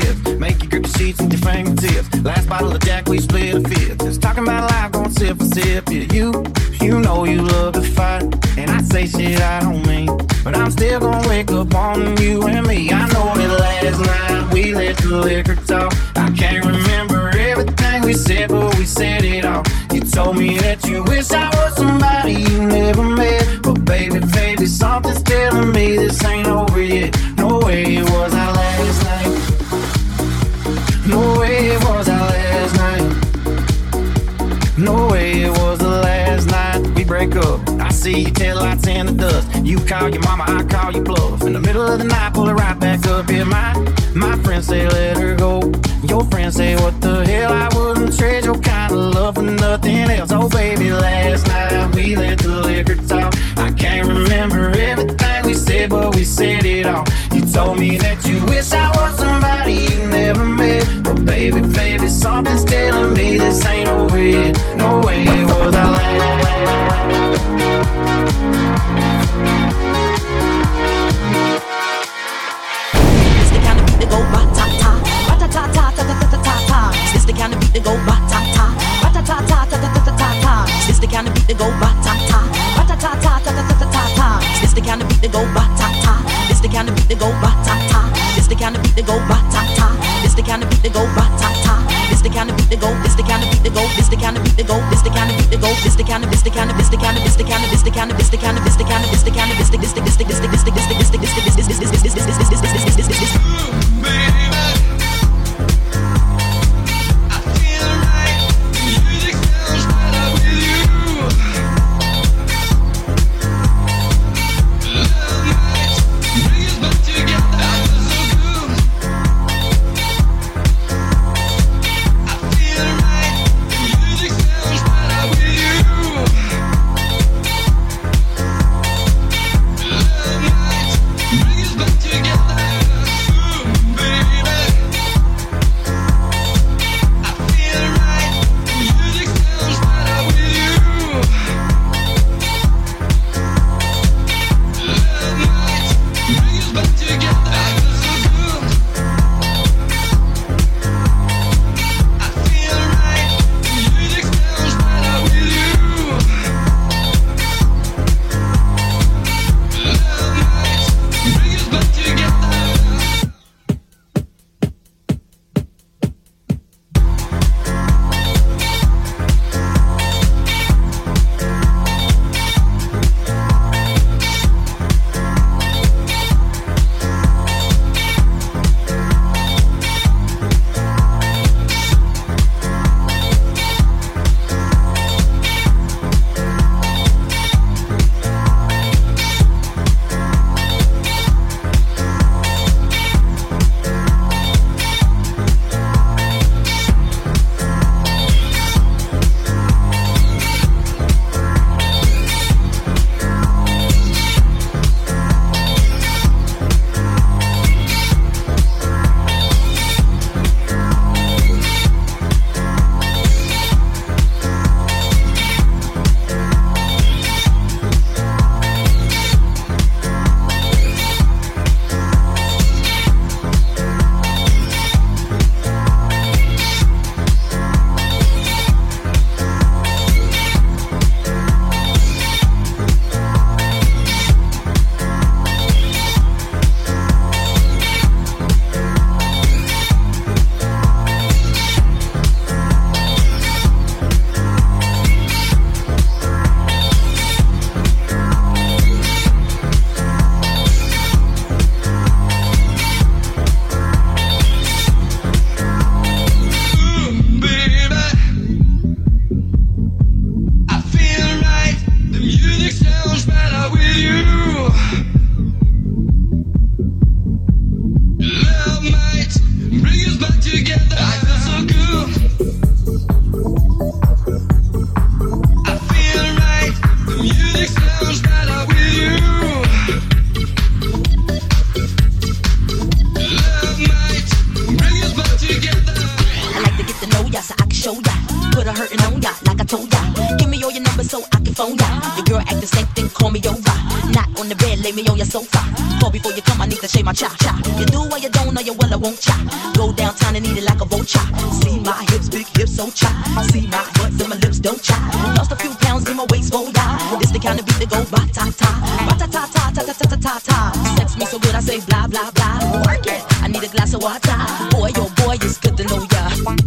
live. Make you grip the sheets and your fingertips. Last bottle of Jack, we split a fifth. Just talking about life, going sip for sip. Yeah, you, you know you love to fight. And I say shit I don't mean. But I'm still gonna wake up on you and me. I know that last night we let the liquor talk. I can't remember everything we said, but we said it all. You told me that you wish I was somebody you never met. But baby, baby, something's telling me this ain't over yet. No way it was our last night. break up. I see you till I in the dust. You call your mama, I call you bluff. In the middle of the night, pull it right back up. Yeah, my my friends say let her go. Your friends say what the hell? I wouldn't trade your kind of love for nothing else. Oh baby, last night we let the liquor talk. I can't remember everything we said, but we said it all. You told me that you wish I was somebody you never met, but baby, baby, something's telling me this ain't over. No. kind of beat that go ba ta ta. This the kind of beat that go ba ta ta. This the kind of beat that go. This the kind of beat that go. This the kind of beat that go. This the kind of beat that go. This the kind of this the kind of this the kind of this the kind of this the kind of this the kind of this the kind of this the kind of this the this the this the this the this the this the this the this this this this this this this this this this this this this this then call me over. Not on the bed, lay me on your sofa. Call before you come, I need to shave my cha cha. You do what you don't know, you will, I won't cha. Go downtown and eat it like a vulture. See my hips, big hips, so cha. See my butts and my lips, don't cha. Lost a few pounds in my waist, roll down. This the kind of beat that go ba ta ta, ba ta ta ta ta ta ta ta ta ta. Sex me so good, I say blah blah blah. Work it. I need a glass of water. Boy, oh boy, it's good to know ya.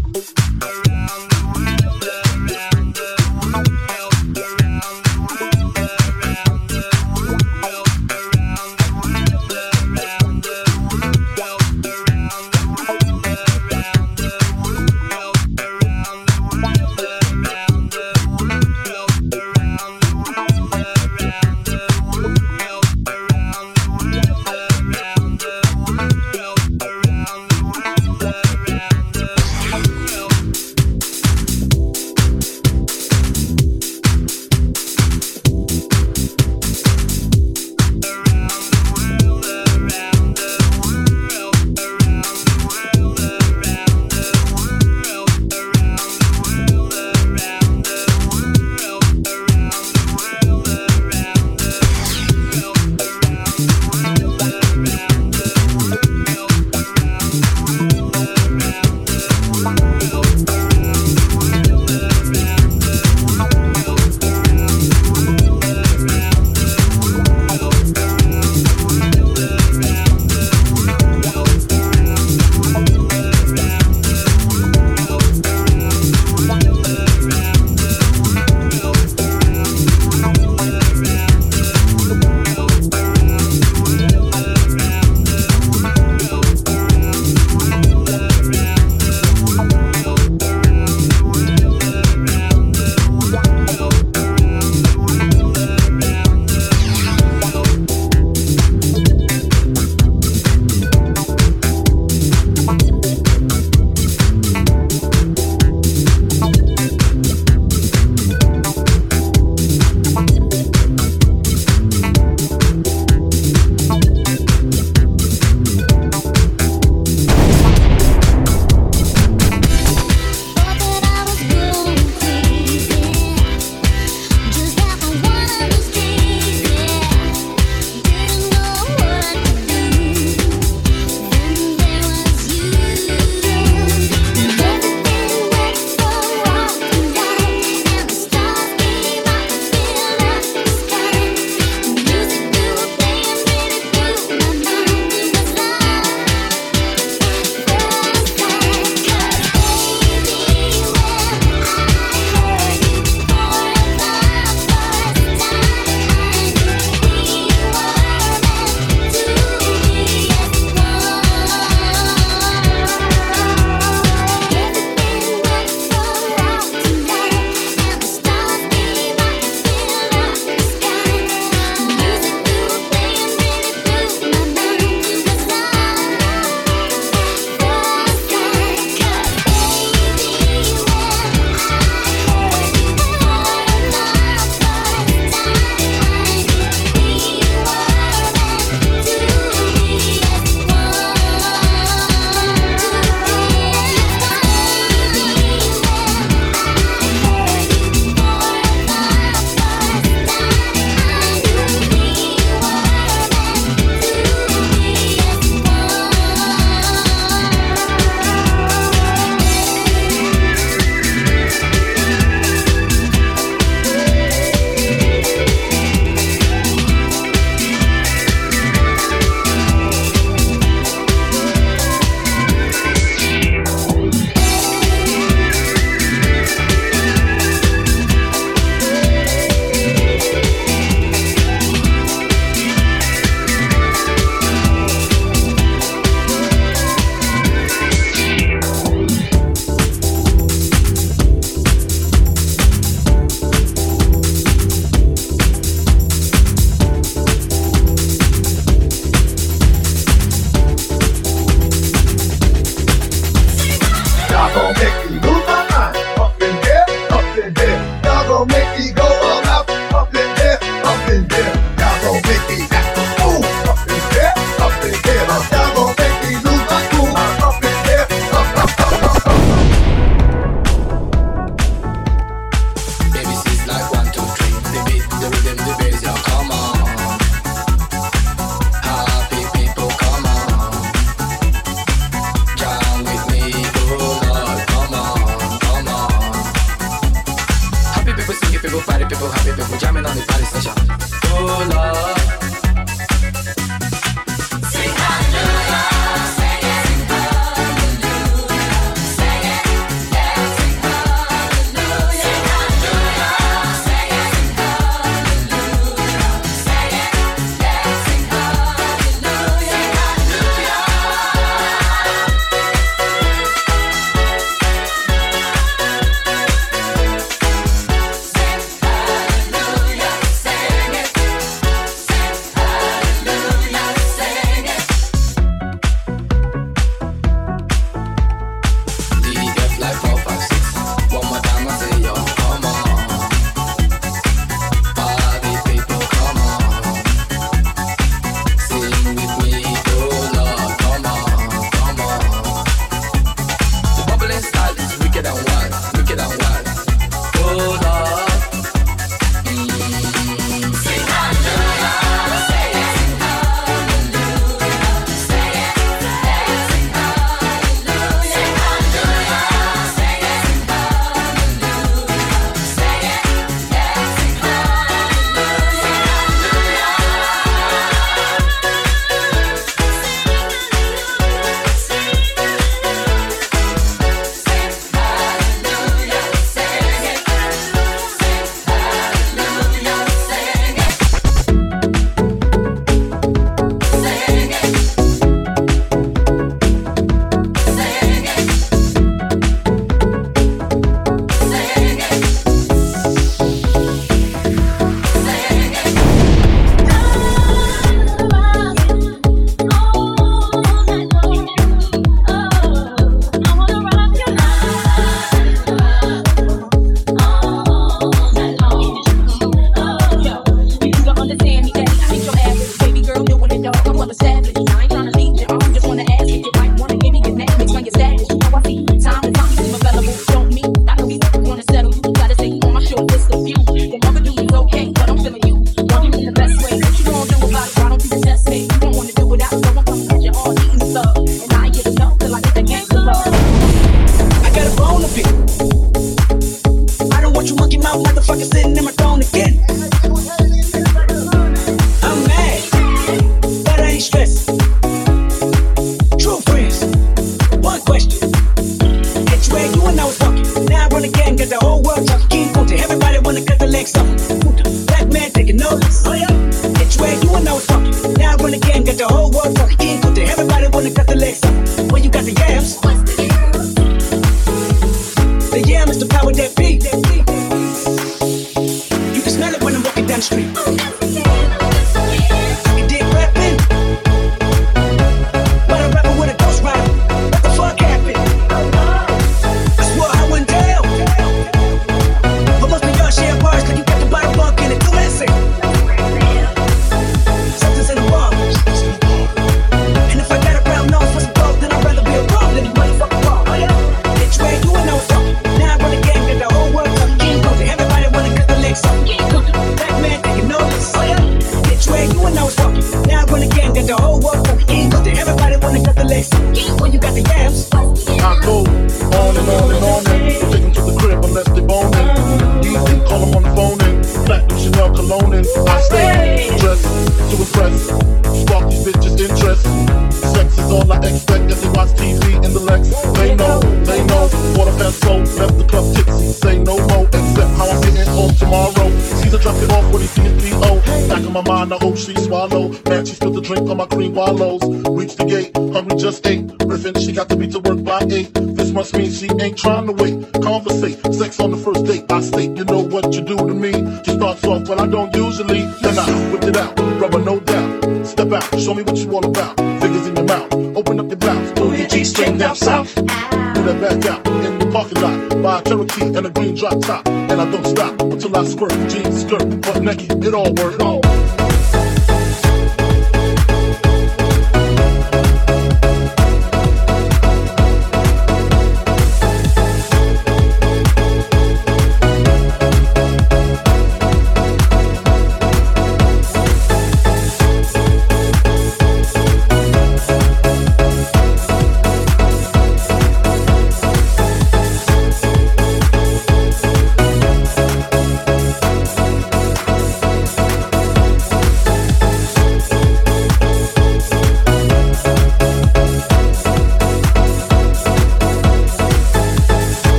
mouth motherfucker sitting in my throne again. I'm mad, but I ain't stressed. True friends, one question. It's where you and I was walking. Now I run again, got the whole world talking. Keep coaching, everybody wanna cut the legs off. Drink on my cream wallows. Reach the gate, hungry just ate. Riffin', she got to be to work by eight. This must mean she ain't trying to wait. Conversate, sex on the first date. I state, you know what you do to me. She starts off, well, I don't usually. Then I whip it out, rubber no doubt. Step out, show me what you all about. Fingers in your mouth, open up your blouse. Pull your G string down south. Pull that back out A Cherokee and a green drop top. And I don't stop until I squirt. Jeans, skirt, butt naked, it all works.